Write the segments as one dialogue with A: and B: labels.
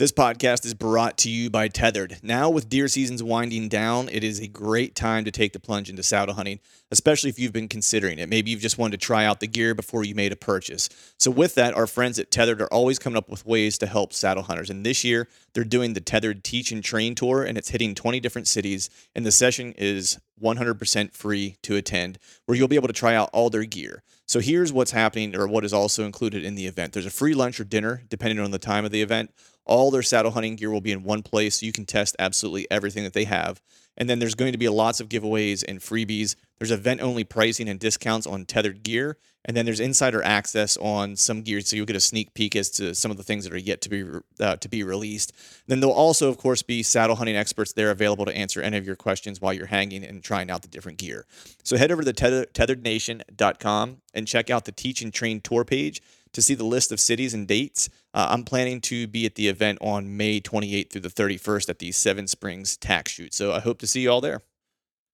A: This podcast is brought to you by Tethered. Now, with deer seasons winding down, it is a great time to take the plunge into saddle hunting, especially if you've been considering it. Maybe you've just wanted to try out the gear before you made a purchase. So, with that, our friends at Tethered are always coming up with ways to help saddle hunters. And this year, they're doing the Tethered Teach and Train Tour, and it's hitting 20 different cities. And the session is 100% free to attend, where you'll be able to try out all their gear. So, here's what's happening, or what is also included in the event there's a free lunch or dinner, depending on the time of the event. All their saddle hunting gear will be in one place. So you can test absolutely everything that they have. And then there's going to be lots of giveaways and freebies. There's event only pricing and discounts on tethered gear. And then there's insider access on some gear, so you'll get a sneak peek as to some of the things that are yet to be uh, to be released. Then there'll also, of course, be saddle hunting experts there available to answer any of your questions while you're hanging and trying out the different gear. So head over to tether, tetherednation.com and check out the Teach and Train tour page to see the list of cities and dates. Uh, I'm planning to be at the event on May 28th through the 31st at the Seven Springs Tax Shoot. So I hope to see you all there.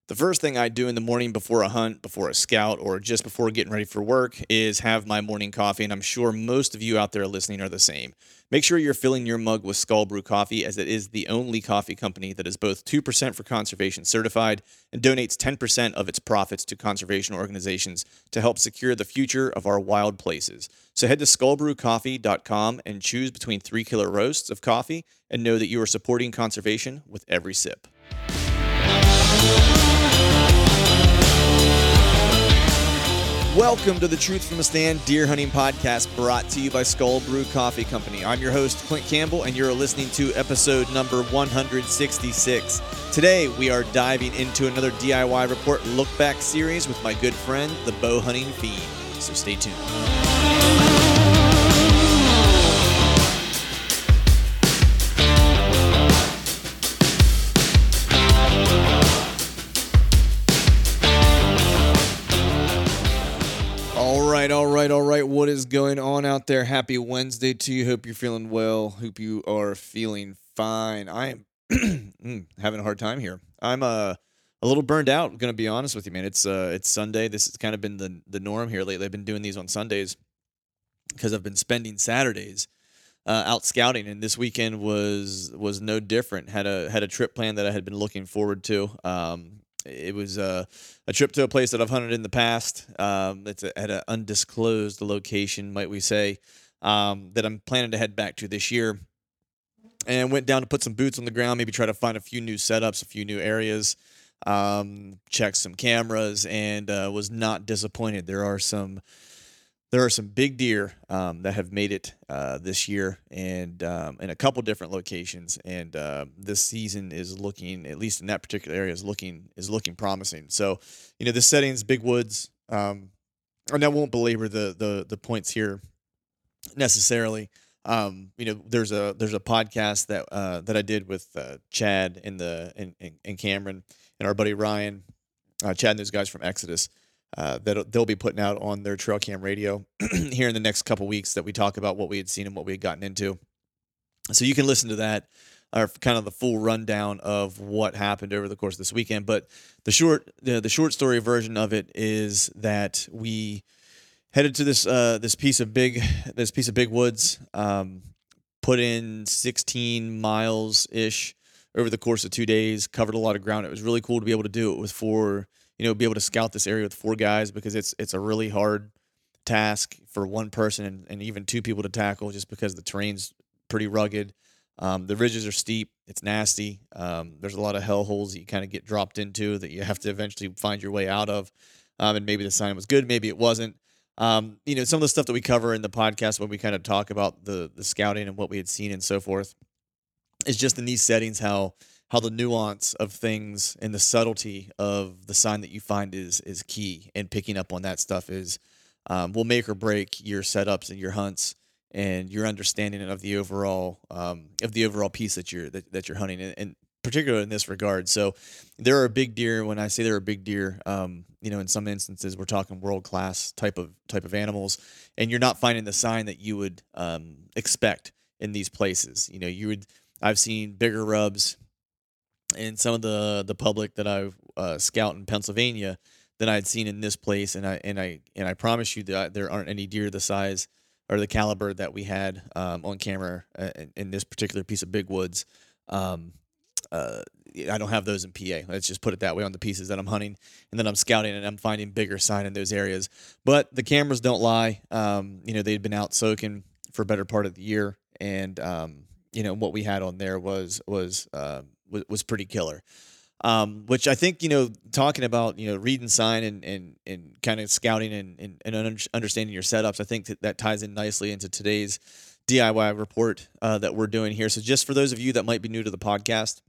A: The first thing I do in the morning before a hunt, before a scout, or just before getting ready for work is have my morning coffee. And I'm sure most of you out there listening are the same. Make sure you're filling your mug with Skull Brew coffee, as it is the only coffee company that is both 2% for conservation certified and donates 10% of its profits to conservation organizations to help secure the future of our wild places. So head to skullbrewcoffee.com and choose between three killer roasts of coffee and know that you are supporting conservation with every sip. Welcome to the Truth from the Stand Deer Hunting Podcast brought to you by Skull Brew Coffee Company. I'm your host, Clint Campbell, and you're listening to episode number 166. Today, we are diving into another DIY Report Look Back series with my good friend, the Bow Hunting Fiend. So stay tuned. What is going on out there? Happy Wednesday to you. Hope you're feeling well. Hope you are feeling fine. I am mm, having a hard time here. I'm uh, a little burned out. To be honest with you, man. It's uh, it's Sunday. This has kind of been the the norm here lately. I've been doing these on Sundays because I've been spending Saturdays uh, out scouting, and this weekend was was no different. Had a had a trip plan that I had been looking forward to. Um, it was uh, a trip to a place that I've hunted in the past. Um, it's a, at an undisclosed location, might we say, um, that I'm planning to head back to this year. And went down to put some boots on the ground, maybe try to find a few new setups, a few new areas, um, check some cameras, and uh, was not disappointed. There are some there are some big deer um, that have made it uh, this year and um, in a couple different locations. And uh, this season is looking at least in that particular area is looking is looking promising. So you know the settings big woods. Um, and I won't belabor the the the points here necessarily. Um, you know there's a there's a podcast that uh, that I did with uh, Chad and the and, and, Cameron and our buddy Ryan uh, Chad and those guys from Exodus uh, that they'll be putting out on their trail cam radio here in the next couple weeks that we talk about what we had seen and what we had gotten into. So you can listen to that or kind of the full rundown of what happened over the course of this weekend. But the short the, the short story version of it is that we headed to this uh, this piece of big this piece of big woods, um, put in 16 miles ish over the course of two days, covered a lot of ground. It was really cool to be able to do it with four, you know, be able to scout this area with four guys because it's it's a really hard task for one person and, and even two people to tackle just because the terrain's pretty rugged. Um, the ridges are steep. It's nasty. Um, there's a lot of hell holes that you kind of get dropped into that you have to eventually find your way out of. Um, and maybe the sign was good, maybe it wasn't. Um, you know, some of the stuff that we cover in the podcast when we kind of talk about the the scouting and what we had seen and so forth is just in these settings how how the nuance of things and the subtlety of the sign that you find is is key and picking up on that stuff is um, will make or break your setups and your hunts and your understanding of the overall um, of the overall piece that you're that, that you're hunting and, and particularly in this regard. So there are big deer when i say there are big deer um, you know in some instances we're talking world class type of type of animals and you're not finding the sign that you would um, expect in these places. You know you would i've seen bigger rubs in some of the the public that i uh, scout in pennsylvania than i'd seen in this place and i and i and i promise you that there aren't any deer the size or the caliber that we had um, on camera uh, in, in, this particular piece of big woods. Um, uh, I don't have those in PA. Let's just put it that way on the pieces that I'm hunting, and then I'm scouting and I'm finding bigger sign in those areas. But the cameras don't lie. Um, you know, they'd been out soaking for a better part of the year, and um, you know what we had on there was was uh, was, was pretty killer. Um, which I think you know, talking about you know reading sign and and, and kind of scouting and, and, and understanding your setups, I think that, that ties in nicely into today's DIY report uh, that we're doing here. So just for those of you that might be new to the podcast,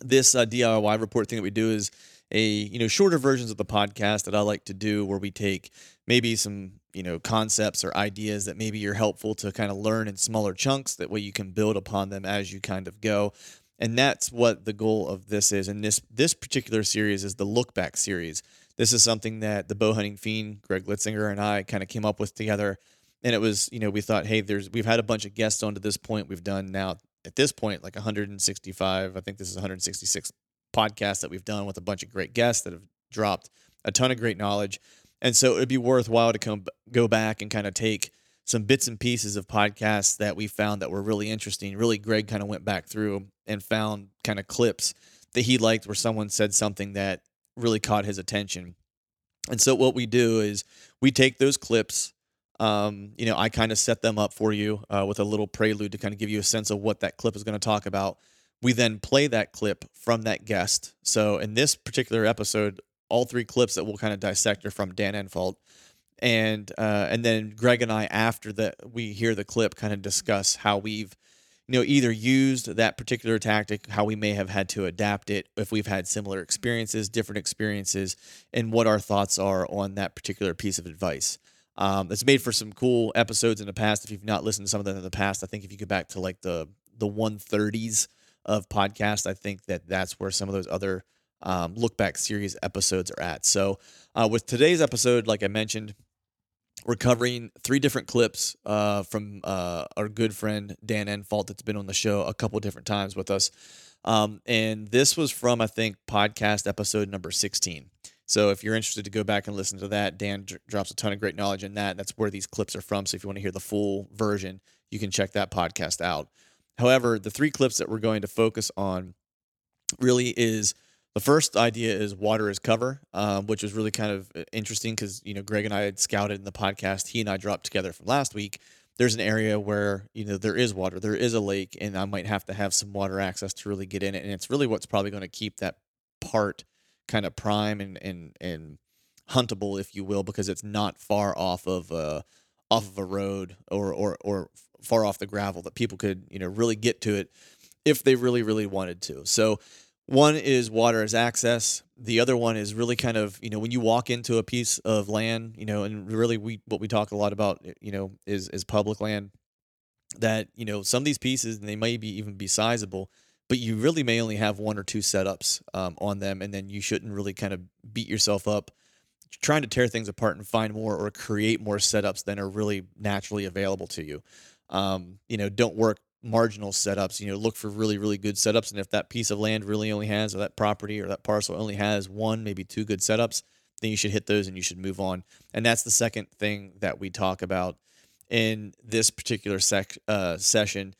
A: this uh, DIY report thing that we do is a you know shorter versions of the podcast that I like to do where we take maybe some you know concepts or ideas that maybe you're helpful to kind of learn in smaller chunks that way you can build upon them as you kind of go and that's what the goal of this is. And this this particular series is the look back series. This is something that the bow hunting fiend greg litzinger and i kind of came up with together. And it was you know we thought hey there's we've had a bunch of guests on to this point. We've done now at this point like 165 i think this is 166 podcasts that we've done with a bunch of great guests that have dropped a ton of great knowledge. And so it'd be worthwhile to come go back and kind of take some bits and pieces of podcasts that we found that were really interesting. Really, Greg kind of went back through and found kind of clips that he liked where someone said something that really caught his attention. And so what we do is we take those clips. Um, you know, I kind of set them up for you uh, with a little prelude to kind of give you a sense of what that clip is going to talk about. We then play that clip from that guest. So in this particular episode, all three clips that we'll kind of dissect are from Dan Infalt and uh, and then Greg and I, after that, we hear the clip, kind of discuss how we've, you know, either used that particular tactic, how we may have had to adapt it, if we've had similar experiences, different experiences, and what our thoughts are on that particular piece of advice. Um, it's made for some cool episodes in the past. If you've not listened to some of them in the past, I think if you go back to like the the 130s of podcast, I think that that's where some of those other um, look back series episodes are at. So, uh, with today's episode, like I mentioned, we're covering three different clips uh, from uh, our good friend Dan Infalt that's been on the show a couple different times with us. Um, and this was from, I think, podcast episode number 16. So if you're interested to go back and listen to that, Dan drops a ton of great knowledge in that. That's where these clips are from. So if you want to hear the full version, you can check that podcast out. However, the three clips that we're going to focus on really is the first idea is water is cover, um, which was really kind of uh, interesting because you know Greg and I had scouted in the podcast. He and I dropped together from last week. There's an area where you know there is water, there is a lake, and I might have to have some water access to really get in it. And it's really what's probably going to keep that part kind of prime and and and huntable, if you will, because it's not far off of a off of a road or or or far off the gravel that people could you know really get to it if they really really wanted to. So one is water as access. The other one is really kind of, you know, when you walk into a piece of land, you know, and really we what we talk a lot about, eh, you know, is is public land that, you know, some of these pieces and they may be even be sizable, but you really may only have one or two setups um, on them and then you shouldn't really kind of beat yourself up trying to tear things apart and find more or create more setups than are really naturally available to you. Um, you know, don't work marginal setups. You know, look for really, really good setups. And if that piece of land really only has, or that property or that parcel only has one, maybe two good setups, then you should hit those and you should move on. And that's the second thing that we talk about in this particular sec- uh, session.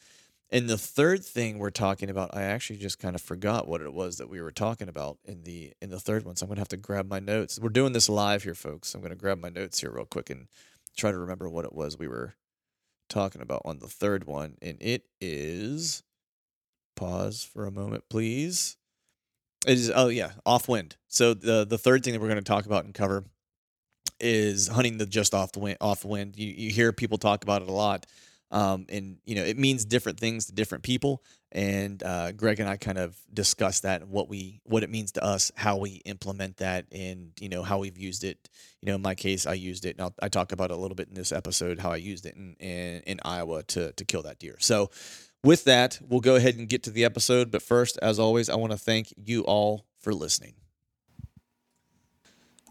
A: And the third thing we're talking about, I actually just kind of forgot what it was that we were talking about in the in the third one. So I'm gonna have to grab my notes. We're doing this live here, folks. I'm gonna grab my notes here real quick and try to remember what it was we were talking about on the third one. And it is pause for a moment, please. It is oh yeah, off wind. So the the third thing that we're going to talk about and cover is hunting the just off the wind. Off wind. You you hear people talk about it a lot, um, and you know it means different things to different people. And uh, Greg and I kind of discussed that what we what it means to us, how we implement that, and you know how we've used it. You know, in my case, I used it, and I'll, I talk about it a little bit in this episode how I used it in in, in Iowa to to kill that deer. So with that, we'll go ahead and get to the episode. But first, as always, I want to thank you all for listening.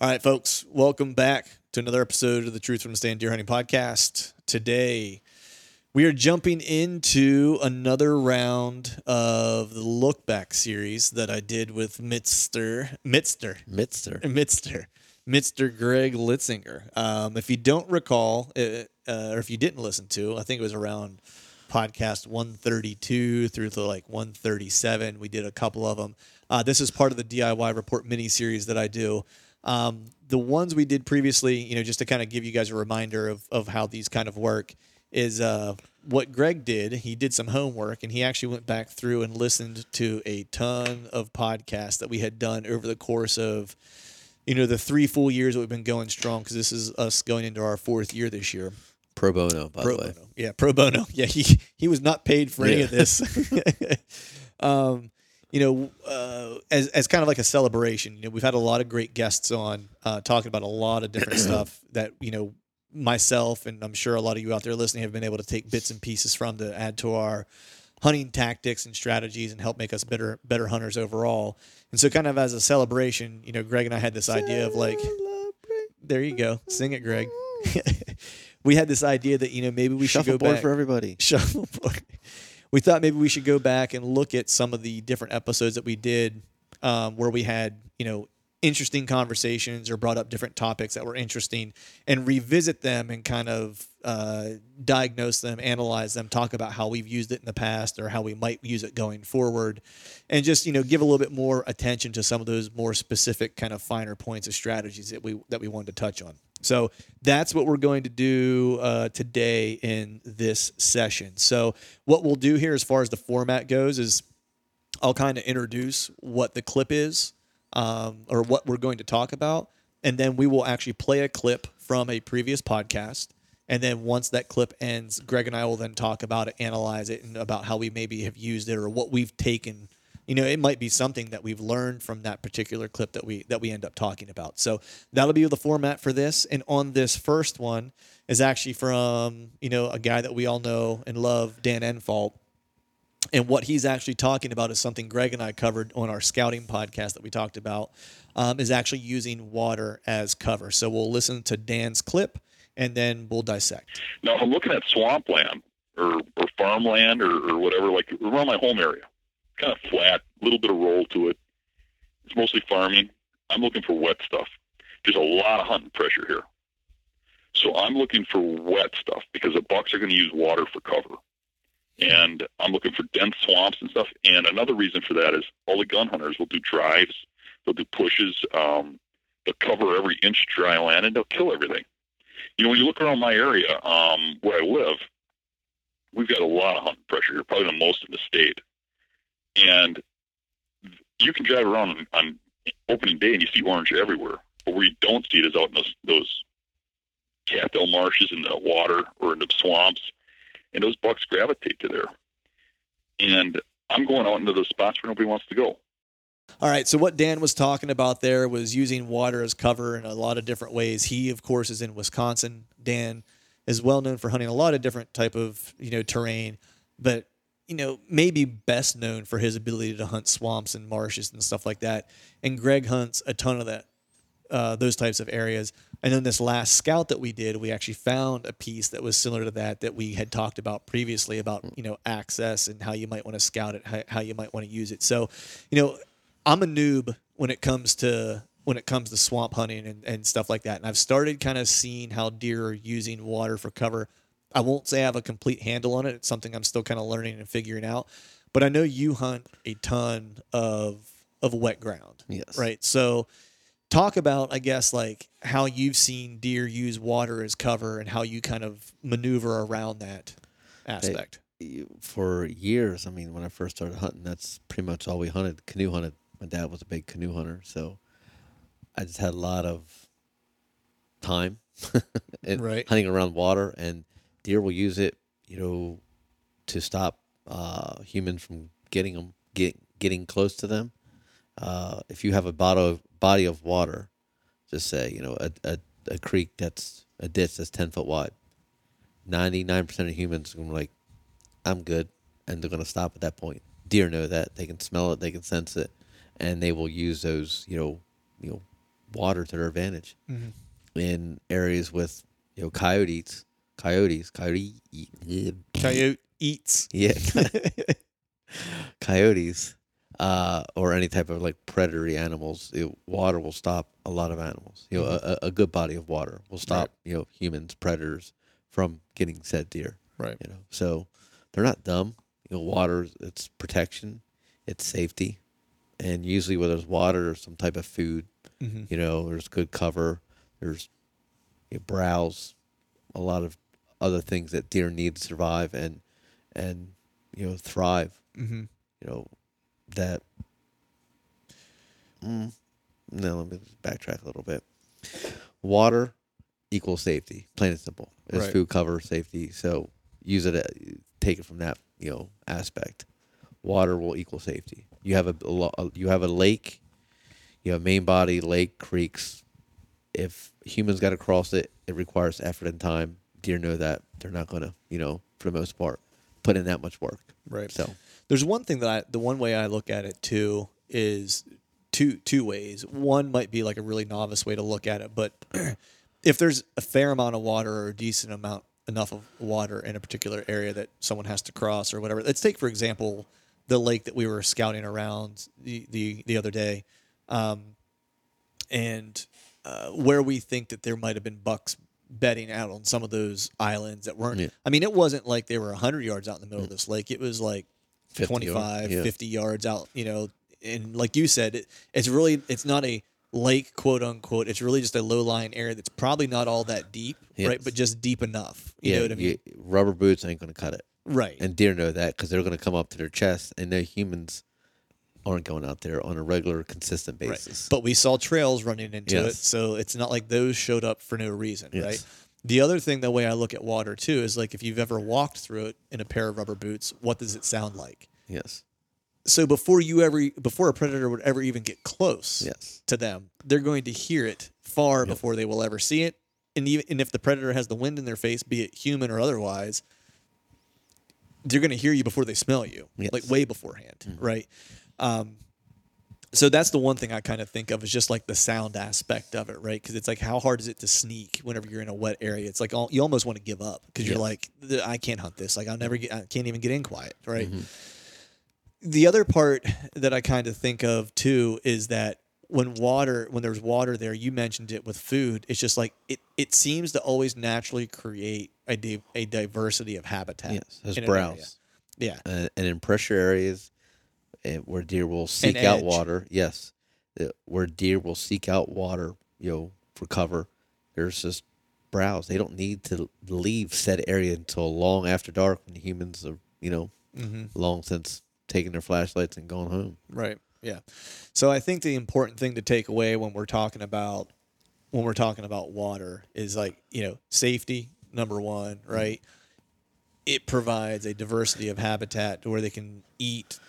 A: All right, folks, welcome back to another episode of the Truth from the Stand Deer Hunting Podcast. Today, we are jumping into another round of the look back series that I did with Mitster, Mitster,
B: Mitster.
A: Mitster, Mitster Greg Litzinger. Um, if you don't recall, uh, uh, or if you didn't listen to, I think it was around podcast 132 through to like 137. We did a couple of them. Uh, this is part of the DIY report mini series that I do. Um, the ones we did previously, you know, just to kind of give you guys a reminder of, of how these kind of work, is uh, what Greg did. He did some homework and he actually went back through and listened to a ton of podcasts that we had done over the course of, you know, the three full years that we've been going strong because this is us going into our fourth year this year.
B: Pro bono, by
A: Pro
B: the way.
A: bono. Yeah, pro bono. Yeah, he he was not paid for any of this. um, you know, uh, as as kind of like a celebration. You know, we've had a lot of great guests on uh, talking about a lot of different stuff that you know myself and I'm sure a lot of you out there listening have been able to take bits and pieces from to add to our hunting tactics and strategies and help make us better better hunters overall. And so kind of as a celebration, you know, Greg and I had this idea of like there you go. Sing it, Greg. we had this idea that, you know, maybe we should go back
B: for everybody.
A: shuffleboard. We thought maybe we should go back and look at some of the different episodes that we did um, where we had, you know, interesting conversations or brought up different topics that were interesting and revisit them and kind of uh, diagnose them, analyze them, talk about how we've used it in the past or how we might use it going forward, and just you know give a little bit more attention to some of those more specific kind of finer points of strategies that we that we wanted to touch on. So that's what we're going to do uh, today in this session. So what we'll do here, as far as the format goes, is I'll kind of introduce what the clip is um, or what we're going to talk about. And then we will actually play a clip from a previous podcast. And then once that clip ends, Greg and I will then talk about it, analyze it, and about how we maybe have used it or what we've taken. You know, it might be something that we've learned from that particular clip that we that we end up talking about. So that'll be the format for this. And on this first one is actually from you know a guy that we all know and love, Dan Infalt. And what he's actually talking about is something Greg and I covered on our scouting podcast that we talked about, um, is actually using water as cover. So we'll listen to Dan's clip and then we'll dissect.
C: Now, if I'm looking at swampland or, or farmland or, or whatever, like around my home area, kind of flat, a little bit of roll to it. It's mostly farming. I'm looking for wet stuff. There's a lot of hunting pressure here. So I'm looking for wet stuff because the bucks are going to use water for cover. And I'm looking for dense swamps and stuff. And another reason for that is all the gun hunters will do drives, they'll do pushes, um, they'll cover every inch of dry land, and they'll kill everything. You know, when you look around my area, um, where I live, we've got a lot of hunting pressure here, probably the most in the state. And you can drive around on, on opening day and you see orange everywhere. But where you don't see it is out in those, those cattail marshes in the water or in the swamps. And those bucks gravitate to there. And I'm going out into those spots where nobody wants to go.
A: All right. So what Dan was talking about there was using water as cover in a lot of different ways. He, of course, is in Wisconsin. Dan is well known for hunting a lot of different type of you know terrain, but you know maybe best known for his ability to hunt swamps and marshes and stuff like that. And Greg hunts a ton of that. uh, those types of areas. And then this last scout that we did, we actually found a piece that was similar to that that we had talked about previously about you know access and how you might want to scout it, how, how you might want to use it. So, you know, I'm a noob when it comes to when it comes to swamp hunting and, and stuff like that. And I've started kind of seeing how deer are using water for cover. I won't say I have a complete handle on it. It's something I'm still kind of learning and figuring out. But I know you hunt a ton of of wet ground.
B: Yes.
A: Right. So talk about, I guess, like how you've seen deer use water as cover and how you kind of maneuver around that aspect.
B: you- for years. I mean, when I first started hunting, that's pretty much all we hunted. Canoe hunted. My dad was a big canoe hunter, so I just had a lot of time and
A: Right.
B: hunting around water, and deer will use it, you know, to stop uh, humans from getting them get, getting close to them. Uh, if you have a bottle body of water, just say you know a, a, a creek that's a ditch that's ten foot wide. Ninety nine percent of humans are gonna be like, I'm good, and they're gonna stop at that point. Deer know that they can smell it, they can sense it, and they will use those you know you know water to their advantage. In areas with you know coyotes, coyotes, coyote,
A: Coyote eats.
B: yeah, coyotes, uh, or any type of like predatory animals, it, water will stop a lot of animals. You know, a, a good body of water will stop you know humans, predators from getting said deer.
A: Right.
B: You know, so they're not dumb. You know, water it's protection, it's safety, and usually where there's water or some type of food, you know, there's good cover, there's you know, browse, a lot of other things that deer need to survive and and you know thrive.
A: Mm-hmm.
B: You know that. Mm, no, let me backtrack a little bit. Water equals safety, plain and simple. It's
A: Right.
B: food cover safety. So use it, uh, take it from that you know aspect. Water will equal safety. You have a, a you have a lake, you have main body, lake, creeks. If humans got to cross it, it requires effort and time. Deer know that they're not going to, you know, for the most part, put in that much work.
A: Right.
B: So
A: There's one thing that I, the one way I look at it too is two two ways. One might be like a really novice way to look at it, but if there's a fair amount of water or a decent amount enough of water in a particular area that someone has to cross or whatever. Let's take for example the lake that we were scouting around the the, the other day, um, and uh, where we think that there might have been bucks bedding out on some of those islands that weren't.
B: Yeah.
A: I mean, it wasn't like they were 100 yards out in the middle of this lake. It was like
B: 50 yards,
A: 25,
B: yeah.
A: 50 yards out, you know. And like you said, it, it's really, it's not a lake, quote unquote. It's really just a low lying area that's probably not all that deep, right? But just deep enough. You
B: yeah,
A: know what I mean?
B: you- rubber boots ain't going to cut it.
A: Right.
B: And deer know that because they're going to come up to their chest, and no humans aren't going out there on a regular, consistent
A: Right.
B: basis.
A: But we saw trails running into it, so it's not like those showed up for no reason,
B: Yes.
A: right? The other thing, the way I look at water too, is like if you've ever walked through it in a pair of rubber boots, what does it sound like?
B: yes,
A: So before you ever, before a predator would ever even get close
B: yes,
A: to them, they're going to hear it far before they will ever see it. And even and if the predator has the wind in their face, be it human or otherwise, they're going to hear you before they smell you,
B: Yes.
A: like way beforehand, right? Um, so that's the one thing I kind of think of is just like the sound aspect of it, right? Because it's like how hard is it to sneak whenever you're in a wet area? It's like all, you almost want to give up because you're like, I can't hunt this. Like I'll never get, I can't even get in quiet, right?
B: Mm-hmm.
A: The other part that I kind of think of too is that when water, when there's water there, you mentioned it with food. It's just like it. It seems to always naturally create a di- a diversity of habitat.
B: yes. There's
A: in an area.
B: browse,
A: Yeah.
B: uh, and in pressure areas, where deer will seek out
A: edge.
B: water. Yes, uh, where deer will seek out water, you know, for cover. There's just browse. They don't need to leave said area until long after dark when humans are, you know,
A: Mm-hmm.
B: long since taking their flashlights and going home.
A: Right. Yeah. So I think the important thing to take away when we're talking about when we're talking about water is like, you know, safety number 1, right? It provides a diversity of habitat to where they can eat,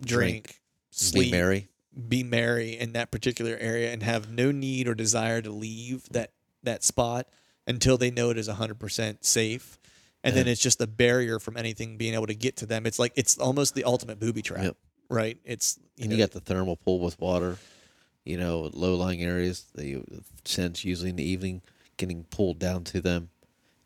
A: drink,
B: Drink,
A: sleep,
B: Be merry.
A: be merry in that particular area and have no need or desire to leave that that spot until they know it is 100% safe. And then it's just a barrier from anything being able to get to them. It's like it's almost the ultimate booby trap,
B: Yep.
A: right? It's you
B: And
A: know,
B: you got the thermal pool with water. you know, low lying areas. The scents usually in the evening getting pulled down to them.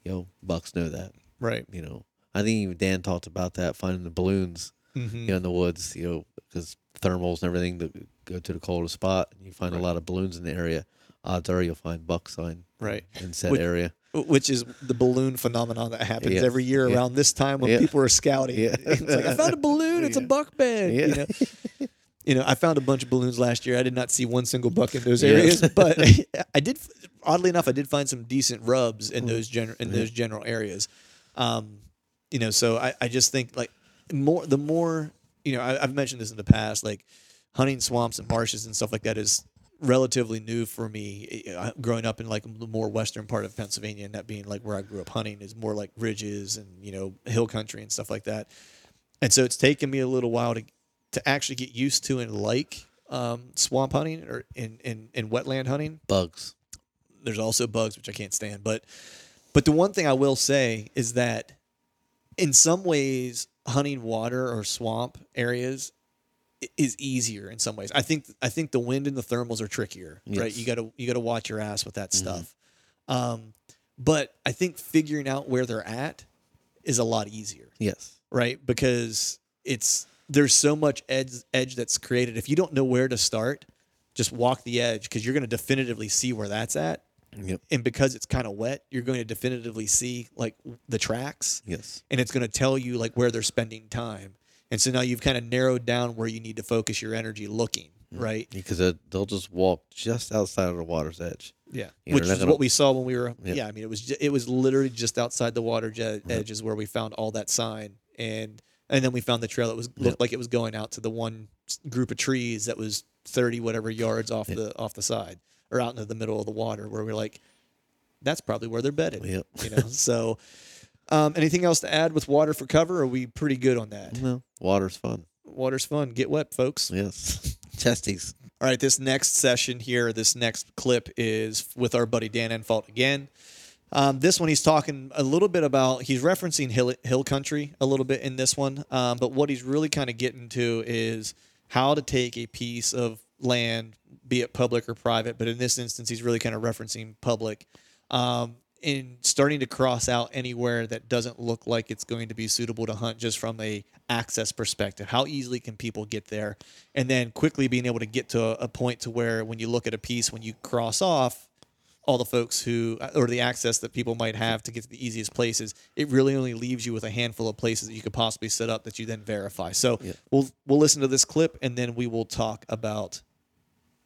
B: You know, bucks know that.
A: Right.
B: You know, I think even Dan talked about that finding the balloons.
A: Mhm.
B: You know, in the woods. You know, because thermals and everything that go to the coldest spot, and you find
A: Right.
B: a lot of balloons in the area. Odds are you'll find buck sign
A: Right.
B: in said
A: Which-
B: area.
A: Which is the balloon phenomenon that happens
B: Yeah.
A: every year
B: Yeah.
A: around this time when
B: Yeah.
A: people are scouting. It's like I found a balloon. It's a buck bed. You know. You know, I found a bunch of balloons last year. I did not see one single buck in those areas, but I did. Oddly enough, I did find some decent rubs
B: Mm.
A: in those general in those general areas. Um, you know, so I, I just think like more the more you know I, I've mentioned this in the past, like hunting swamps and marshes and stuff like that is relatively new for me. Uh, Growing up in like the more western part of Pennsylvania, and that being like where I grew up hunting, is more like ridges and you know hill country and stuff like that. And so it's taken me a little while to to actually get used to and like um, swamp hunting or in, in in wetland hunting
B: Bugs.
A: there's also bugs which I can't stand. But but the one thing I will say is that in some ways hunting water or swamp areas is easier in some ways. I think I think the wind and the thermals are trickier, right? You got to you got to watch your ass with that stuff. Um, but I think figuring out where they're at is a lot easier
B: Yes.
A: right? Because it's there's so much edge edge that's created. If you don't know where to start, just walk the edge because you're going to definitively see where that's at.
B: Yep.
A: And because it's kind of wet, you're going to definitively see like the tracks,
B: Yes.
A: and it's going to tell you like where they're spending time. And so now you've kind of narrowed down where you need to focus your energy looking, mm-hmm. right?
B: Because they- they'll just walk just outside of the water's edge.
A: Yeah,
B: Yeah,
A: which is
B: gonna-
A: what we saw when we were.
B: Yeah.
A: Yeah, I mean, it was it was literally just outside the water jet mm-hmm. edge is where we found all that sign, and and then we found the trail that was looked like it was going out to the one group of trees that was thirty whatever yards off the off the side or out into the middle of the water, where we're like, that's probably where they're bedded.
B: Yep.
A: You know, so. Um, anything else to add with water for cover? Or are we pretty good on that?
B: No, water's fun.
A: Water's fun. Get wet, folks.
B: Yes. Chesties.
A: All right, this next session here, this next clip is with our buddy Dan Infalt again. Um, this one, he's talking a little bit about, he's referencing hill, hill country a little bit in this one. Um, but what he's really kind of getting to is how to take a piece of land, be it public or private, but in this instance, he's really kind of referencing public, um, in starting to cross out anywhere that doesn't look like it's going to be suitable to hunt just from a access perspective. How easily can people get there? And then quickly being able to get to a, a point to where when you look at a piece, when you cross off, all the folks who or the access that people might have to get to the easiest places it really only leaves you with a handful of places that you could possibly set up that you then verify so
B: Yeah.
A: we'll we'll listen to this clip and then we will talk about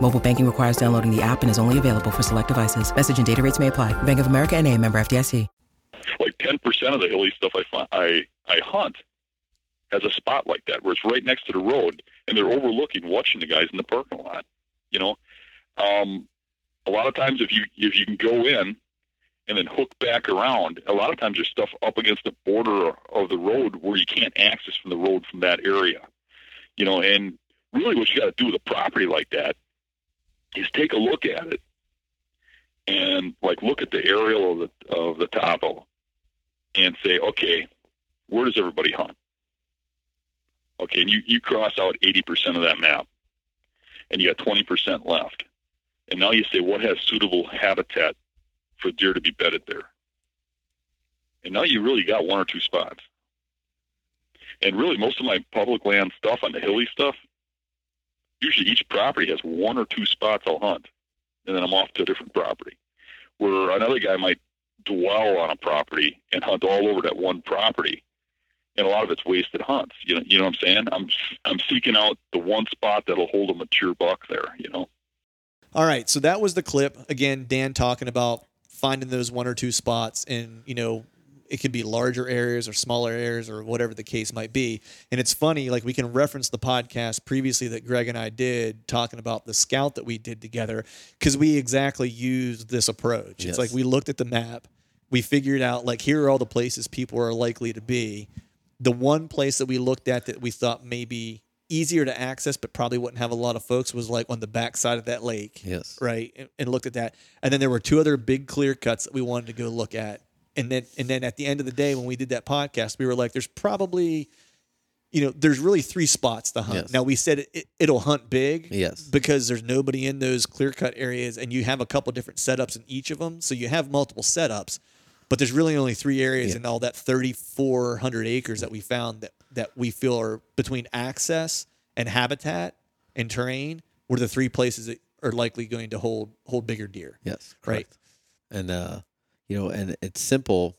D: Mobile banking requires downloading the app and is only available for select devices. Message and data rates may apply. Bank of America and a member FDIC.
C: like ten percent of the hilly stuff I find, I I hunt has a spot like that where it's right next to the road and they're overlooking, watching the guys in the parking lot. You know, um, a lot of times if you if you can go in and then hook back around, a lot of times there's stuff up against the border of the road where you can't access from the road from that area. You know, and really what you got to do with a property like that is take a look at it and like look at the aerial of the of the topo and say, okay, where does everybody hunt? Okay, and you, you cross out 80% of that map, and you got 20% left. And now you say, what has suitable habitat for deer to be bedded there? And now you really got one or two spots. And really, most of my public land stuff on the hilly stuff, usually each property has one or two spots I'll hunt, and then I'm off to a different property. Where another guy might dwell on a property and hunt all over that one property, and a lot of it's wasted hunts. You know, you know what I'm saying? I'm I'm seeking out the one spot that'll hold a mature buck there. You know.
A: All right, so that was the clip. Again, Dan talking about finding those one or two spots and, you know, it could be larger areas or smaller areas or whatever the case might be. And it's funny, like we can reference the podcast previously that Greg and I did talking about the scout that we did together because we exactly used this approach.
B: Yes.
A: It's like we looked at the map, we figured out like here are all the places people are likely to be. The one place that we looked at that we thought maybe easier to access but probably wouldn't have a lot of folks was like on the backside of that lake
B: Yes.
A: right and, and looked at that and then there were two other big clear cuts that we wanted to go look at and then and then at the end of the day when we did that podcast we were like there's probably you know there's really three spots to hunt
B: Yes.
A: now we said it, it'll hunt big
B: Yes.
A: because there's nobody in those clear cut areas and you have a couple different setups in each of them so you have multiple setups but there's really only three areas in all that 3400 acres that we found that that we feel are between access and habitat and terrain were the three places that are likely going to hold hold bigger deer
B: Yes.
A: Right.
B: And uh, you know, and it's simple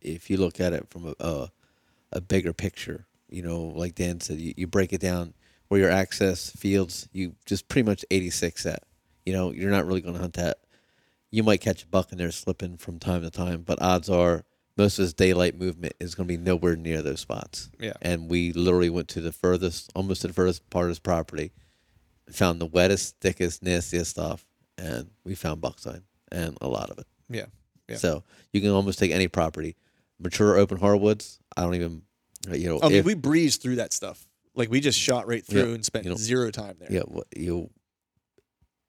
B: if you look at it from a a, a bigger picture. You know, like Dan said, you, you break it down where your access fields, you just pretty much 86 at. You know, you're not really going to hunt that. You might catch a buck in there slipping from time to time, but odds are most of his daylight movement is going to be nowhere near those spots.
A: Yeah.
B: And we literally went to the furthest, almost to the furthest part of his property, found the wettest, thickest, nastiest stuff, and we found buck sign and a lot of it.
A: yeah Yeah.
B: So you can almost take any property, mature open hardwoods. I don't even, you know,
A: I mean,
B: if-
A: we breezed through that stuff. Like we just shot right through
B: Yeah,
A: and spent
B: you know,
A: zero time there.
B: yeah, what you.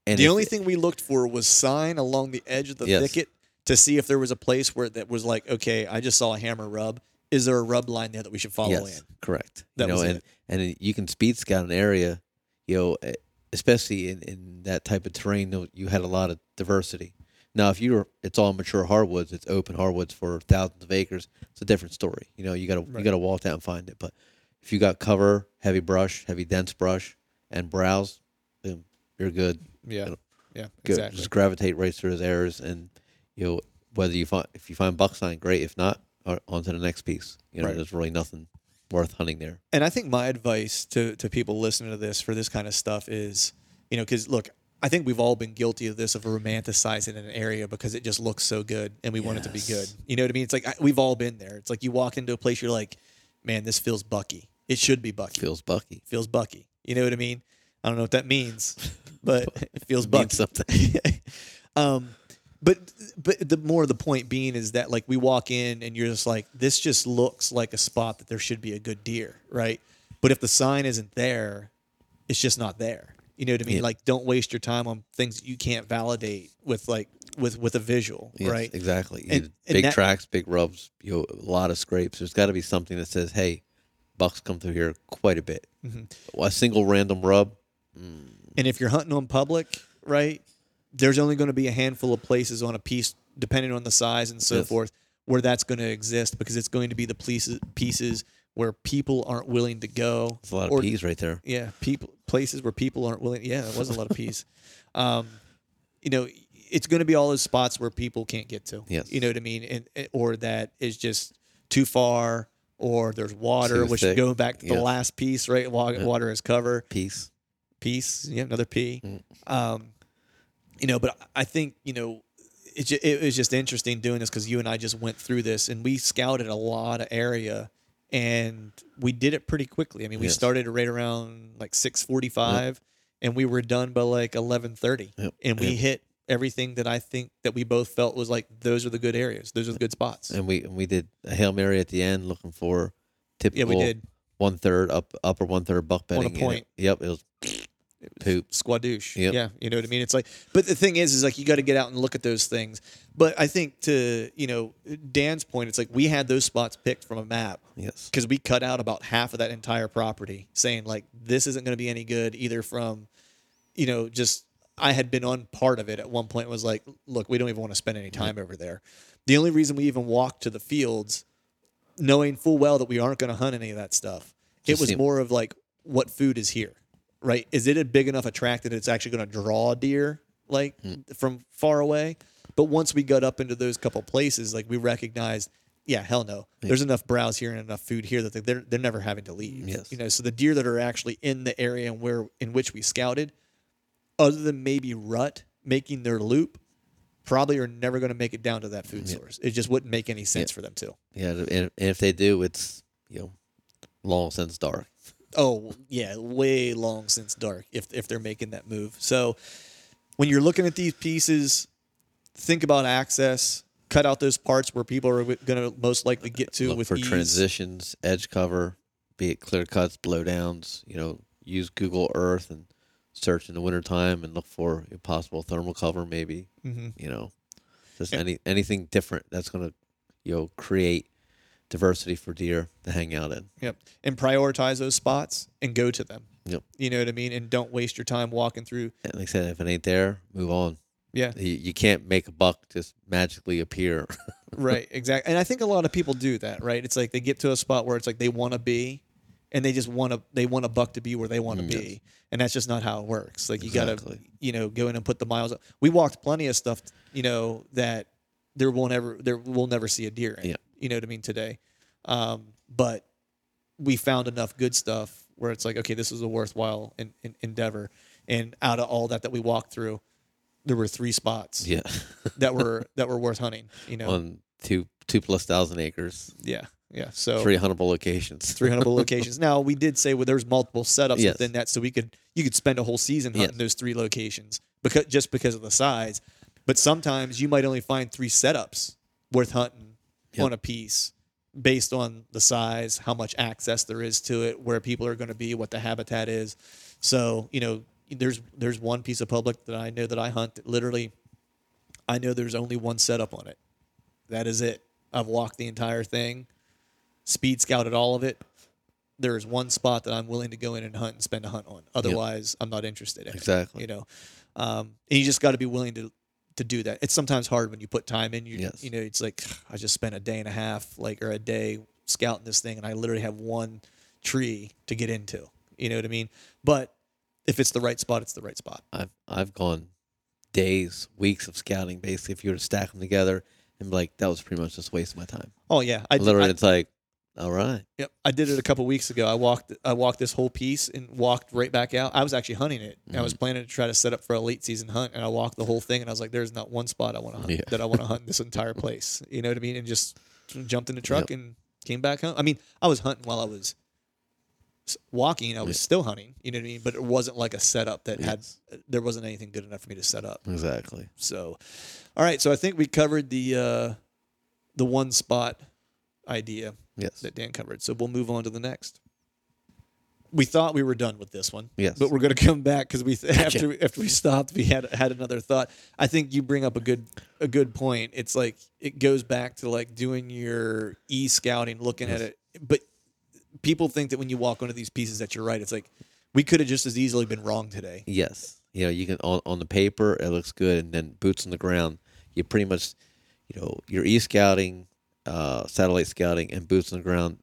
B: And
A: the
B: if-
A: only thing we looked for was sign along the edge of the
B: Yes.
A: thicket to see if there was a place where that was like, okay, I just saw a hammer rub. Is there a rub line there that we should follow
B: yes,
A: in?
B: correct.
A: That
B: you know,
A: was
B: and
A: it.
B: and you can speed scout an area, you know, especially in, in that type of terrain. You had a lot of diversity. Now, if you're, it's all mature hardwoods. It's open hardwoods for thousands of acres. It's a different story. You know, you gotta you gotta walk out and find it. But if you got cover, heavy brush, heavy dense brush, and browse, boom, you're good.
A: Yeah.
B: It'll
A: Yeah.
B: go,
A: Exactly.
B: just gravitate right through those areas, and you know whether you find if you find buck sign, great. If not, on to the next piece. You know,
A: Right.
B: there's really nothing worth hunting there.
A: And I think my advice to, to people listening to this for this kind of stuff is, you know, because look, I think we've all been guilty of this of romanticizing an area because it just looks so good and we want it to be good. You know what I mean? It's like I, we've all been there. It's like you walk into a place, you're like, man, this feels bucky. It should be bucky.
B: Feels bucky.
A: feels bucky. You know what I mean? I don't know what that means, but it feels
B: It
A: bucky.
B: something.
A: um, but but the more the point being is that like we walk in and you're just like this just looks like a spot that there should be a good deer, right? But if the sign isn't there, it's just not there. You know what I mean?
B: Yeah.
A: Like don't waste your time on things you can't validate with like with with a visual,
B: Yes,
A: right?
B: Exactly.
A: And- and
B: big
A: that-
B: tracks, big rubs, you know, a lot of scrapes. There's got to be something that says, "Hey, bucks come through here quite a bit."
A: Mm-hmm.
B: A single random rub,
A: And if you're hunting on public, right, there's only going to be a handful of places on a piece, depending on the size and so
B: Yes.
A: forth, where that's going to exist because it's going to be the pieces pieces where people aren't willing to go.
B: it's a lot of
A: or-
B: peas right there.
A: Yeah, people places where people aren't willing. Yeah, it was a lot of peas. Um, you know, it's going to be all those spots where people can't get to.
B: Yes.
A: You know what I mean, and, and- or that is just too far, or there's water,
B: Too
A: which
B: thick.
A: going back to the
B: Yeah.
A: last piece, right? Wa-
B: Yeah.
A: Water is cover
B: Peace.
A: piece. Yeah, another P.
B: Mm.
A: Um, you know, but I think you know it, ju- it was just interesting doing this because you and I just went through this and we scouted a lot of area and we did it pretty quickly. I mean, we
B: Yes.
A: started right around like six forty five and we were done by like eleven thirty,
B: Yep.
A: and we
B: Yep.
A: hit everything that I think that we both felt was like those are the good areas, those are the good spots.
B: And we and we did a hail mary at the end, looking for typical Yeah,
A: we did.
B: one third up upper one third buck
A: On a
B: and it-
A: point.
B: yep, it was poop.
A: squadouche.
B: Yep.
A: Yeah, you know what I mean. It's like, but the thing is, is like you got to get out and look at those things. But I think to you know Dan's point, it's like we had those spots picked from a map
B: Yes.
A: because we cut out about half of that entire property, saying like this isn't going to be any good either from, you know, just I had been on part of it at one point. Was like, look, we don't even want to spend any time over there. The only reason we even walked to the fields, knowing full well that we aren't going to hunt any of that stuff, it was more of like what food is here, right? Is it a big enough attract that it's actually going to draw deer like
B: Hmm.
A: from far away? But once we got up into those couple places, like we recognized, yeah, hell no, there's enough browse here and enough food here that they- they're they're never having to leave.
B: Yes.
A: you know. So the deer that are actually in the area and where in which we scouted, other than maybe rut making their loop, probably are never going to make it down to that food source. It just wouldn't make any sense for them to.
B: Yeah, and, and if they do, it's you know long since dark.
A: Oh yeah, way long since dark if if they're making that move. So when you're looking at these pieces, think about access. Cut out those parts where people are going to most likely get to
B: Look
A: with
B: for
A: ease.
B: transitions, edge cover, be it clear cuts, blowdowns. You know, use Google Earth and search in the wintertime and look for a possible thermal cover, maybe.
A: Mhm.
B: You know, just
A: Yeah.
B: any anything different that's going to you know create diversity for deer to hang out in.
A: Yep. And prioritize those spots and go to them.
B: Yep.
A: You know what I mean? And don't waste your time walking through.
B: And like I said, if it ain't there, move on.
A: Yeah.
B: You, you can't make a buck just magically appear.
A: right. Exactly. And I think a lot of people do that, right? It's like they get to a spot where it's like they want to be and they just want to they want a buck to be where they want to
B: Mm,
A: be. And that's just not how it works. Like you gotta you know go in and put the miles up. We walked plenty of stuff, you know, that there won't ever there we'll never see a deer in.
B: Yeah.
A: You know what I mean today. Um, but we found enough good stuff where it's like, okay, this is a worthwhile in, in, endeavor. And out of all that that we walked through, there were three spots
B: yeah,
A: that were that were worth hunting. You know,
B: on two two plus thousand acres,
A: yeah, yeah. So
B: three huntable locations.
A: 300 locations. Now we did say well, there's multiple setups
B: Yes.
A: within that, so we could you could spend a whole season hunting
B: Yes.
A: those three locations because just because of the size. But sometimes you might only find three setups worth hunting
B: Yep.
A: on a piece based on the size, how much access there is to it, where people are going to be, what the habitat is. So you know, there's there's one piece of public that I know that I hunt that literally, I know there's only one setup on it. That is it. I've walked the entire thing, speed scouted all of it. There is one spot that I'm willing to go in and hunt and spend a hunt on. Otherwise, I'm not interested in it.
B: Exactly.
A: You know, um, and you just got to be willing to to do that. It's sometimes hard when you put time in. You
B: Yes.
A: you know, it's like I just spent a day and a half, like or a day scouting this thing, and I literally have one tree to get into. You know what I mean? But if it's the right spot, it's the right spot.
B: I've I've gone days, weeks of scouting. Basically, if you were to stack them together, and be like that was pretty much just a waste of my time.
A: Oh yeah, I
B: Literally,
A: I,
B: it's like, all right,
A: Yep, I did it a couple weeks ago. I walked I walked this whole piece and walked right back out. I was actually hunting it. I
B: Mm-hmm.
A: was planning to try to set up for a late season hunt, and I walked the whole thing. And I was like, "There's not one spot I want to hunt
B: Yeah.
A: that I want to hunt this entire place." You know what I mean? And just jumped in the truck and came back home. I mean, I was hunting while I was walking. I was still hunting. You know what I mean? But it wasn't like a setup that
B: Yes.
A: had. There wasn't anything good enough for me to set up.
B: exactly.
A: So, all right. So I think we covered the uh, the one spot idea
B: Yes,
A: that Dan covered. So we'll move on to the next. We thought we were done with this one,
B: Yes.
A: but we're going to come back because we after after we stopped, we had had another thought. I think you bring up a good a good point. It's like it goes back to like doing your e scouting, looking at it. But people think that when you walk onto these pieces that you're right. It's like we could have just as easily been wrong today.
B: yes. You know, you can on on the paper it looks good, and then boots on the ground, you pretty much, you know, your e scouting, uh, satellite scouting, and boots on the ground,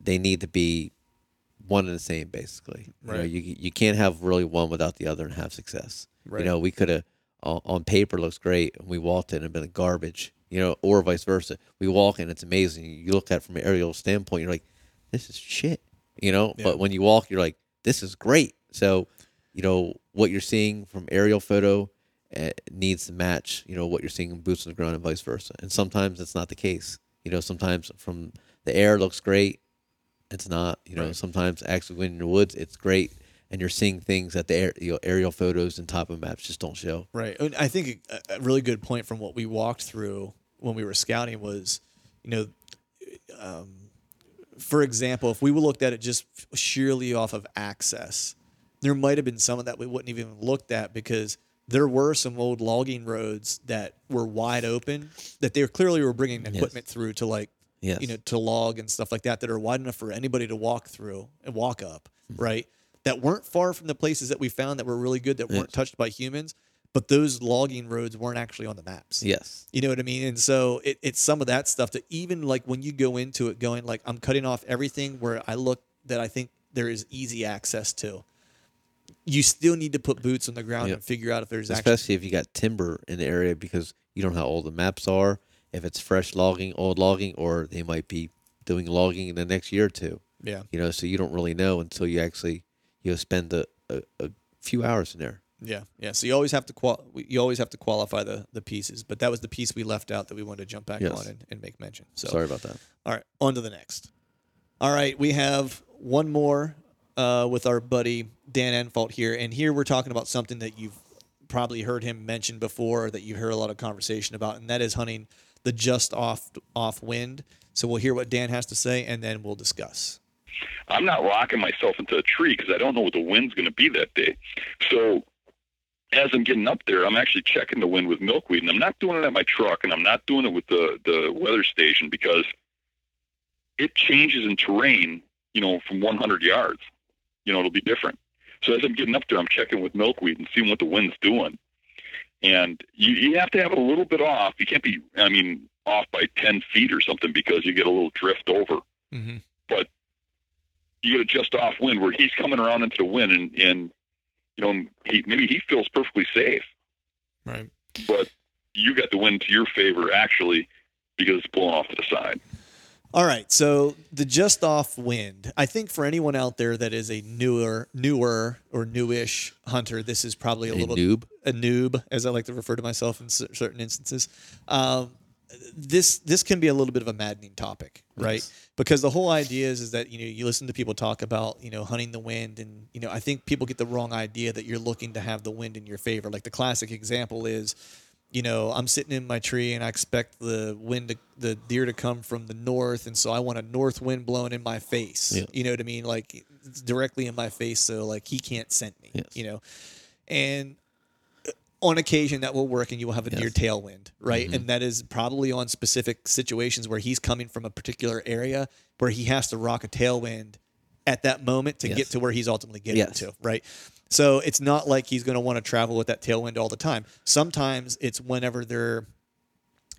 B: they need to be one and the same basically. You know,
A: Right.
B: you you can't have really one without the other and have success.
A: Right.
B: You know, we could have on, on paper looks great, and we walked in and been garbage. You know, or vice versa. We walk in, it's amazing. You look at it from an aerial standpoint, you're like, this is shit. You know,
A: Yeah.
B: but when you walk, you're like, this is great. So, you know, what you're seeing from aerial photo needs to match, you know, what you're seeing in boots on the ground and vice versa. And sometimes it's not the case. You know, sometimes from the air looks great, it's not. You know,
A: Right.
B: sometimes actually when in the woods, it's great, and you're seeing things that the air, you know, aerial photos and topo maps just don't show.
A: Right. And I think a, a really good point from what we walked through when we were scouting was, you know, um, for example, if we looked at it just sheerly off of access, there might have been some of that we wouldn't even looked at because there were some old logging roads that were wide open that they clearly were bringing equipment through to like
B: Yes.
A: you know to log and stuff like that that are wide enough for anybody to walk through and walk up hmm. right that weren't far from the places that we found that were really good that weren't touched by humans but those logging roads weren't actually on the maps
B: Yes.
A: you know what I mean? And so it, it's some of that stuff that even like when you go into it going like I'm cutting off everything where I look that I think there is easy access to. You still need to put boots on the ground
B: Yep.
A: and figure out if there's actually
B: Especially if you got timber in the area because you don't know how old the maps are, if it's fresh logging, old logging, or they might be doing logging in the next year or two.
A: yeah
B: You know, so you don't really know until you actually, you know, spend a, a, a few hours in there.
A: Yeah, yeah. So you always have to qual- you always have to qualify the the pieces, but that was the piece we left out that we wanted to jump back
B: Yes.
A: on and, and make mention. So
B: Sorry about that.
A: all right, on to the next. All right, we have one more uh, with our buddy Dan Infalt here, and here we're talking about something that you've probably heard him mention before, that you heard a lot of conversation about, and that is hunting the just off off wind. So we'll hear what Dan has to say, and then we'll discuss.
C: I'm not locking myself into a tree because I don't know what the wind's going to be that day. So as I'm getting up there, I'm actually checking the wind with milkweed, and I'm not doing it at my truck, and I'm not doing it with the the weather station because it changes in terrain. You know, from 100 yards, you know, it'll be different. So as I'm getting up there, I'm checking with milkweed and seeing what the wind's doing. And you, you have to have it a little bit off. You can't be, I mean, off by 10 feet or something because you get a little drift over
A: Mm-hmm.
C: But you get a just off wind where he's coming around into the wind and, and you know he maybe he feels perfectly safe
A: Right.
C: but you got the wind to your favor actually because it's blowing off to the side
A: All right, so the just off wind. I think for anyone out there that is a newer, newer or newish hunter, this is probably a,
B: A
A: little
B: noob?
A: a noob, as I like to refer to myself in cer- certain instances. Um, this this can be a little bit of a maddening topic, right? Because the whole idea is is that you know you listen to people talk about you know hunting the wind, and you know I think people get the wrong idea that you're looking to have the wind in your favor. Like the classic example is you know, I'm sitting in my tree and I expect the wind, to, the deer to come from the north, and so I want a north wind blowing in my face.
B: Yeah.
A: You know what I mean? Like directly in my face, so like he can't scent me.
B: Yes.
A: You know, and uh, on occasion that will work, and you will have a deer
B: Yes. Mm-hmm.
A: tailwind, right? And that is probably on specific situations where he's coming from a particular area where he has to rock a tailwind at that moment to get to where he's ultimately getting
B: Yes.
A: to, right? So it's not like he's going to want to travel with that tailwind all the time. Sometimes it's whenever they're,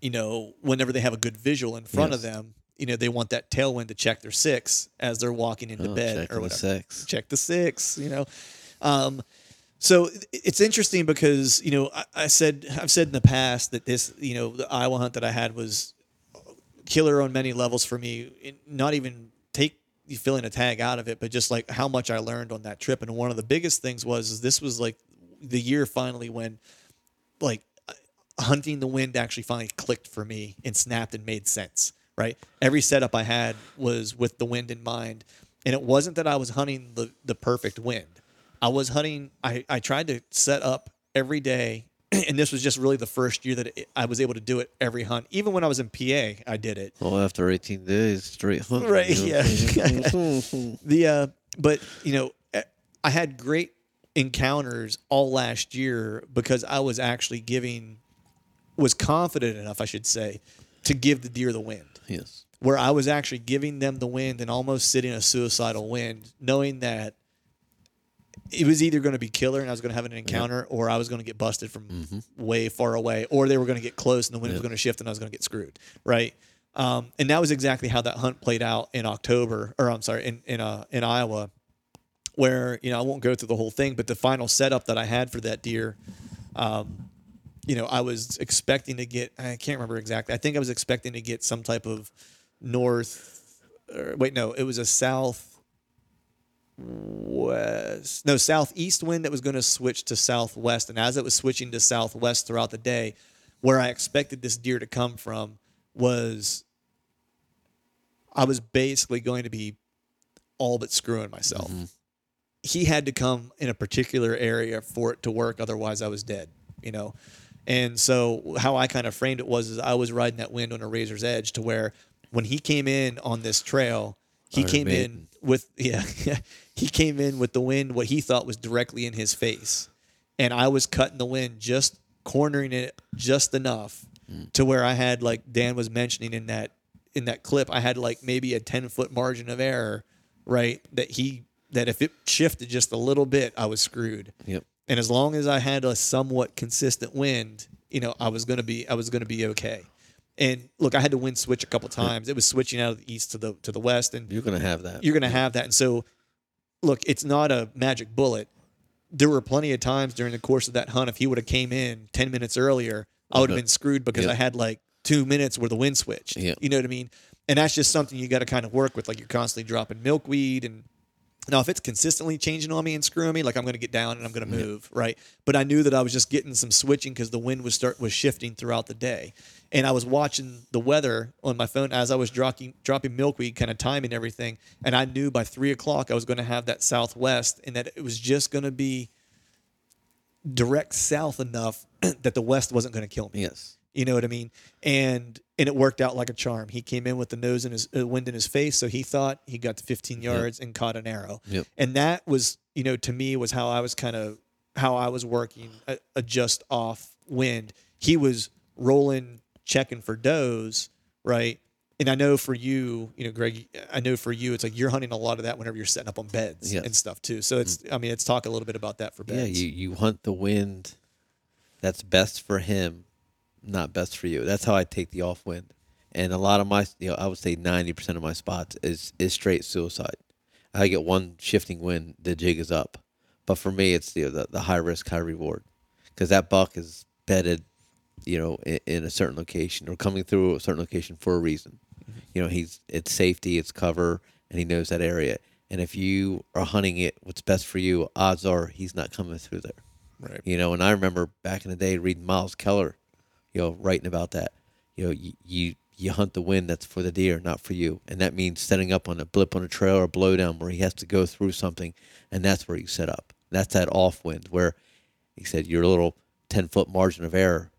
A: you know, whenever they have a good visual in front of them, you know, they want that tailwind to check their six as they're walking into
B: Oh,
A: bed or
B: the six.
A: Check the six, you know. Um, so it's interesting because you know I, I said I've said in the past that this you know the Iowa hunt that I had was killer on many levels for me. It- Not even filling a tag out of it, but just like how much I learned on that trip. And one of the biggest things was is this was like the year finally when like uh, hunting the wind actually finally clicked for me and snapped and made sense. Right, every setup I had was with the wind in mind, and it wasn't that I was hunting the the perfect wind. I was hunting. I I tried to set up every day, and this was just really the first year that it, I was able to do it every hunt. Even when I was in PA, I did it.
B: Well, after 18 days straight.
A: Right,
B: what
A: The uh, but you know, eh, I had great encounters all last year because I was actually giving, was confident enough, I should say, to give the deer the wind.
B: yes.
A: Where I was actually giving them the wind and almost sitting a suicidal wind, knowing that it was either going to be killer and I was going to have an encounter, or I was going to get busted from way far away, or they were going to get close and the wind was going to shift and I was going to get screwed. Right. Um, and that was exactly how that hunt played out in October, or I'm sorry, in in uh, in Iowa, where you know I won't go through the whole thing, but the final setup that I had for that deer, um, you know, I was expecting to get. I can't remember exactly. I think I was expecting to get some type of north. Or, wait, no, it was a south no southeast wind that was going to switch to southwest and as it was switching to southwest throughout the day where i expected this deer to come from was i was basically going to be all but screwing myself. Mm-hmm. He had to come in a particular area for it to work otherwise i was dead you know? And so how i kind of framed it was is i was riding that wind on a razor's edge to where when he came in on this trail he came in with yeah, he came in with the wind what he thought was directly in his face. And i was cutting the wind just cornering it just enough mm. to where i had like dan was mentioning in that in that clip i had like maybe a 10 foot margin of error right that he that if it shifted just a little bit i was screwed.
B: Yep.
A: and as long as i had a somewhat consistent wind you know i was going to be i was going to be okay and look i had to wind switch a couple times it was switching out of the east to the to the west and
B: You're going to have that.
A: you're going to have that. And so, look, it's not a magic bullet. There were plenty of times during the course of that hunt, if he would have came in 10 minutes earlier, I would have been screwed because. I had like two minutes where the wind switched.
B: Yep.
A: You know what I mean? And that's just something you got to kind of work with. Like you're constantly dropping milkweed and Now, if it's consistently changing on me and screwing me, like I'm going to get down and I'm going to move, right? But I knew that I was just getting some switching because the wind was start was shifting throughout the day, and I was watching the weather on my phone as I was dropping dropping milkweed, kind of timing everything, and I knew by three o'clock I was going to have that southwest, and that it was just going to be direct south enough that the west wasn't going to kill me.
B: Yes.
A: You know what I mean? And and it worked out like a charm. He came in with the nose in his uh, wind in his face, so he thought he got to 15 yards and caught an arrow.
B: Yep.
A: And that was, you know, to me was how I was kind of how I was working a, a just off wind. He was rolling, checking for does, right? And I know for you, you know, Greg, I know for you, it's like you're hunting a lot of that whenever you're setting up on beds
B: Yes.
A: and stuff too. So it's, mm. I mean, let's talk a little bit about that for beds.
B: Yeah, you, you hunt the wind that's best for him, not best for you. That's how I take the off wind. And a lot of my, you know, I would say 90% of my spots is, is straight suicide. I get one shifting wind, the jig is up. But for me, it's the, the, the high risk, high reward. Because that buck is bedded, you know, in, in a certain location or coming through a certain location for a reason. Mm-hmm. You know, he's it's safety, it's cover, and he knows that area. And if you are hunting it, what's best for you, odds are he's not coming through there.
A: Right.
B: You know, and I remember back in the day reading Myles Keller, you know, writing about that. You know, you you, you hunt the wind that's for the deer, not for you, and that means setting up on a blip on a trail or a blowdown where he has to go through something, and that's where you set up. That's that off wind where he said your little ten foot margin of error.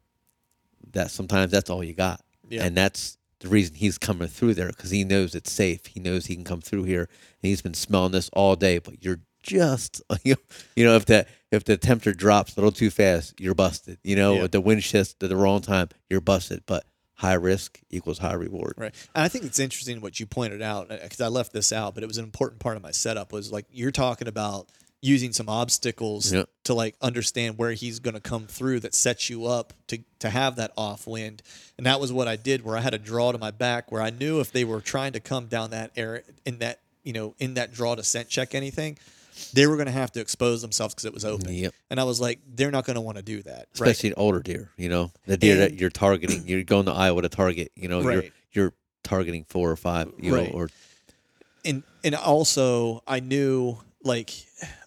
B: That sometimes that's all you got,
A: Yeah.
B: and that's the reason he's coming through there because he knows it's safe. He knows he can come through here, and he's been smelling this all day. But you're just, you know, if that if the temperature drops a little too fast, you're busted. You know,
A: Yeah.
B: if the wind shifts at the wrong time, you're busted. But high risk equals high reward.
A: Right. And I think it's interesting what you pointed out uh, because I left this out, but it was an important part of my setup was like you're talking about using some obstacles
B: Yep.
A: to like understand where he's going to come through that sets you up to to have that off wind. And that was what I did where I had a draw to my back where I knew if they were trying to come down that area in that, you know, in that draw to scent check anything, they were going to have to expose themselves because it was open.
B: Yep.
A: And I was like, they're not going to want to do that. right?
B: Especially an older deer, you know, the deer that you're targeting. You're going to Iowa to target. You know, you're you're targeting four or five. You
A: Right.
B: know, or
A: and and also I knew like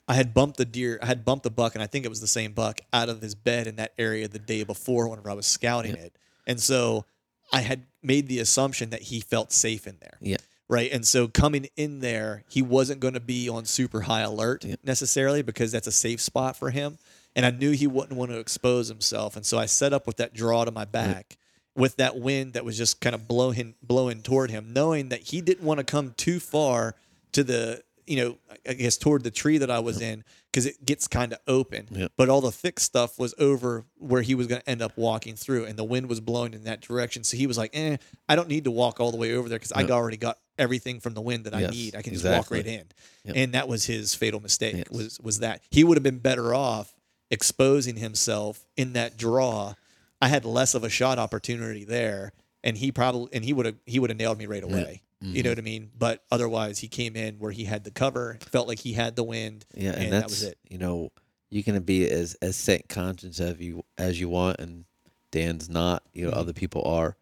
A: I had bumped the deer, I had bumped the buck, and I think it was the same buck out of his bed in that area the day before whenever I was scouting it, and so I had made the assumption that he felt safe in there.
B: yeah,
A: Right. And so coming in there, he wasn't going to be on super high alert
B: Yep.
A: necessarily because that's a safe spot for him. And I knew he wouldn't want to expose himself. And so I set up with that draw to my back with that wind that was just kind of blowing blowing toward him, knowing that he didn't want to come too far to the you know, I guess toward the tree that I was in because it gets kind of open. But all the thick stuff was over where he was going to end up walking through, and the wind was blowing in that direction. So he was like, "Eh, I don't need to walk all the way over there because I already got everything from the wind that I
B: Yes,
A: need. I can just walk right in."
B: Yep.
A: And that was his fatal mistake.
B: Yes.
A: Was was that he would have been better off exposing himself in that draw. I had less of a shot opportunity there, and he probably and he would have he would have nailed me right away. You know what I mean? But otherwise, he came in where he had the cover, felt like he had the wind,
B: yeah, and,
A: and that was it.
B: you know, you can be as as set conscious as you as you want, and Dan's not. You know,
A: Mm-hmm.
B: other people are.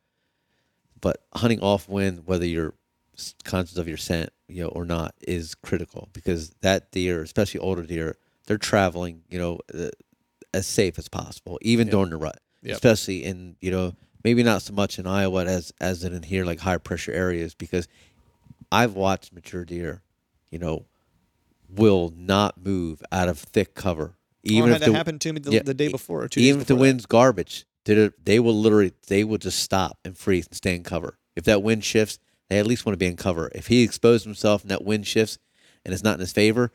B: But hunting off wind, whether you're conscious of your scent, you know, or not, is critical because that deer, especially older deer, they're traveling, you know, uh, as safe as possible, even during the rut.
A: Yep.
B: Especially in you know maybe not so much in Iowa as as in here like high pressure areas because I've watched mature deer, you know, will not move out of thick cover.
A: Even
B: Even
A: oh,
B: if
A: that
B: the,
A: happened to me the,
B: yeah,
A: the day before, or two days
B: even if the
A: that.
B: wind's garbage, they they will literally they will just stop and freeze and stay in cover. If that wind shifts, they at least want to be in cover. If he exposed himself and that wind shifts and it's not in his favor,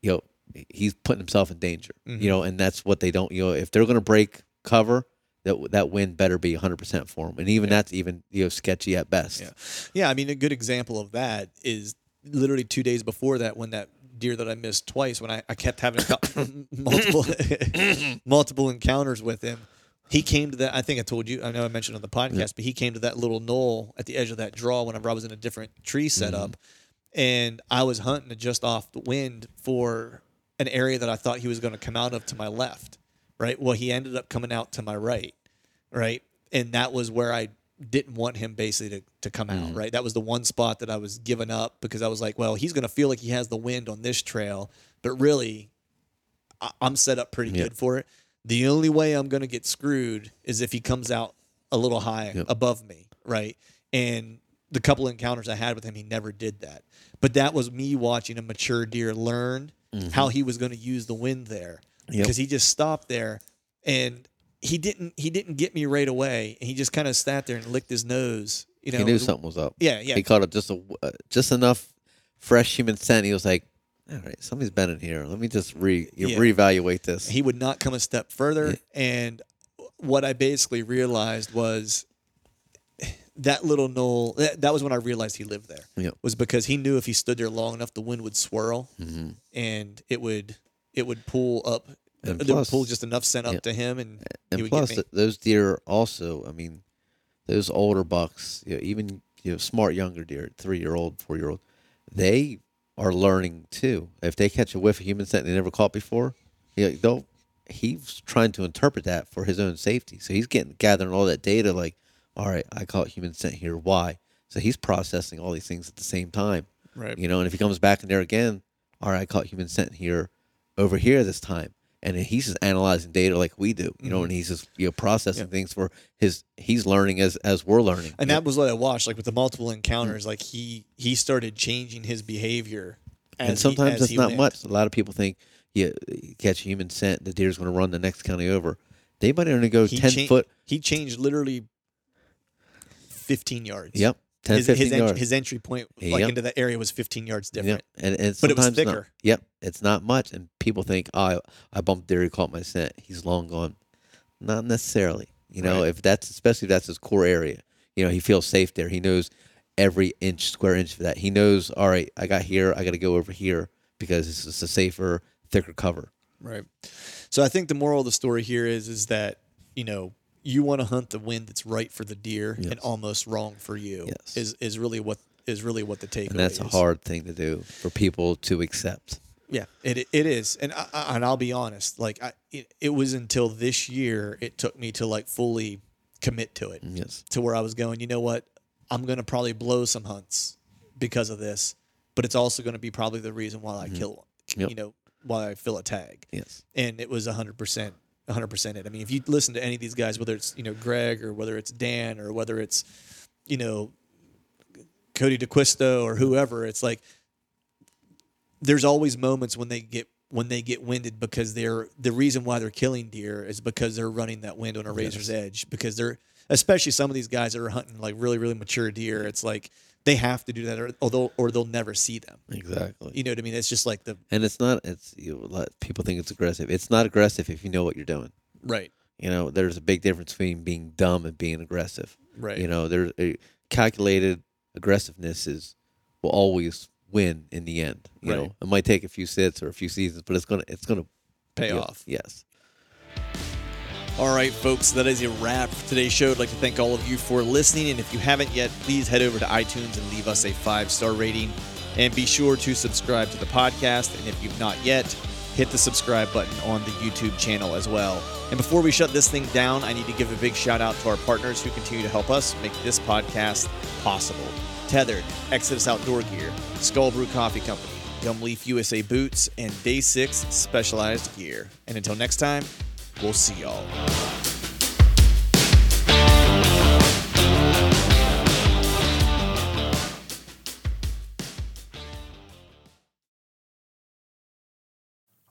B: you know, he's putting himself in danger.
A: Mm-hmm.
B: You know, and that's what they don't. You know, if they're going to break cover, that that wind better be 100 percent for them. And even that's even you know sketchy at best.
A: Yeah. Yeah, I mean a good example of that is literally two days before that when that deer that I missed twice when I, I kept having multiple multiple encounters with him. He came to that I think I told you I know I mentioned on the podcast, but he came to that little knoll at the edge of that draw whenever I was in a different tree setup. And I was hunting just off the wind for an area that I thought he was going to come out of to my left. Right. Well, he ended up coming out to my right right? And that was where I didn't want him basically to, to come
B: Mm-hmm.
A: out, right? That was the one spot that I was giving up because I was like, well, he's going to feel like he has the wind on this trail, but really, I, I'm set up pretty
B: Yeah.
A: good for it. The only way I'm going to get screwed is if he comes out a little high
B: Yep.
A: above me, right? And the couple encounters I had with him, he never did that. But that was me watching a mature deer learn how he was going to use the wind there
B: Mm-hmm. Yep.
A: because he just stopped there and he didn't he didn't get me right away. He just kind of sat there and licked his nose. You know,
B: he knew something was up.
A: Yeah, yeah.
B: He caught up just a uh, just enough fresh human scent. He was like, "All right, somebody's been in here. Let me just re
A: Yeah.
B: reevaluate this."
A: He would not come a step further. And what I basically realized was that little knoll. That, that was when I realized he lived there.
B: Yep.
A: Was because he knew if he stood there long enough, the wind would swirl
B: Mm-hmm.
A: and it would it would pull up.
B: And
A: it would pull just enough scent up
B: yeah.
A: to him, and, he
B: and
A: would
B: plus, those deer also. I mean, those older bucks, you know, even you know, smart younger deer, three year old, four year old, they are learning too. If they catch a whiff of human scent they never caught before, you know, they'll. He's trying to interpret that for his own safety. So he's getting gathering all that data. Like, all right, I caught human scent here. Why? So he's processing all these things at the same time.
A: Right.
B: You know, and if he comes back in there again, all right, I caught human scent here, over here this time, and he's just analyzing data like we do. You know, mm-hmm. and he's just you know processing things for his. He's learning as as we're learning.
A: and that was what I watched. Like with the multiple mm-hmm. encounters, like he he started changing his behavior.
B: And sometimes
A: he, as
B: it's
A: he
B: not much. A lot of people think, yeah, you catch a human scent, the deer's going to run the next county over. They might only go
A: He
B: ten
A: cha-
B: foot.
A: He changed literally fifteen yards.
B: Yep, 10,
A: his,
B: 15
A: his,
B: yards.
A: entry, his entry point like
B: Yep.
A: into that area was 15 yards different.
B: Yep. And, and
A: But it was
B: sometimes not-
A: thicker.
B: Yep, it's not much, and people think, oh, I, I bumped deer, he caught my scent, he's long gone. Not necessarily. You know,
A: Right.
B: if that's especially if that's his core area. You know, he feels safe there. He knows every inch, square inch for that. He knows, all right, I got here, I got to go over here because this is a safer, thicker cover.
A: Right. So I think the moral of the story here is is that you know you want to hunt the wind that's right for the deer and almost wrong for you.
B: Yes.
A: Is is really what is really what the takeaway
B: And that's a
A: is.
B: hard thing to do for people to accept.
A: Yeah, it it is, and I, I- and I'll be honest. Like I, it, it was until this year it took me to like fully commit to it.
B: Yes.
A: To where I was going. You know what? I'm gonna probably blow some hunts because of this, but it's also gonna be probably the reason why I kill.
B: Mm-hmm. Yep.
A: You know why I fill a tag.
B: Yes.
A: and it was 100% 100% it. I mean, if you listen to any of these guys whether it's, you know, Greg or whether it's Dan or whether it's, you know, Cody DeQuisto or whoever, it's like there's always moments when they get when they get winded because they're the reason why they're killing deer is because they're running that wind on a razor's edge because they're especially some of these guys that are hunting like really really mature deer it's like they have to do that or although or they'll never see them
B: Exactly.
A: you know what i mean it's just like the
B: And it's not. It's you know, people think it's aggressive. It's not aggressive if you know what you're doing.
A: right
B: You know, there's a big difference between being dumb and being aggressive.
A: Right.
B: You know, there's a calculated aggressiveness is will always win in the end. You
A: Right.
B: know, it might take a few sits or a few seasons, but it's gonna it's gonna
A: pay off
B: Yes.
A: All right, folks, that is a wrap for today's show. I'd like to thank all of you for listening. And if you haven't yet, please head over to iTunes and leave us a five star rating. And be sure to subscribe to the podcast. And if you've not yet, hit the subscribe button on the YouTube channel as well. And before we shut this thing down, I need to give a big shout out to our partners who continue to help us make this podcast possible Tethered, Exodus Outdoor Gear, Skull Brew Coffee Company, Gumleaf USA Boots, and Day 6 Specialized Gear. And until next time, we'll see y'all.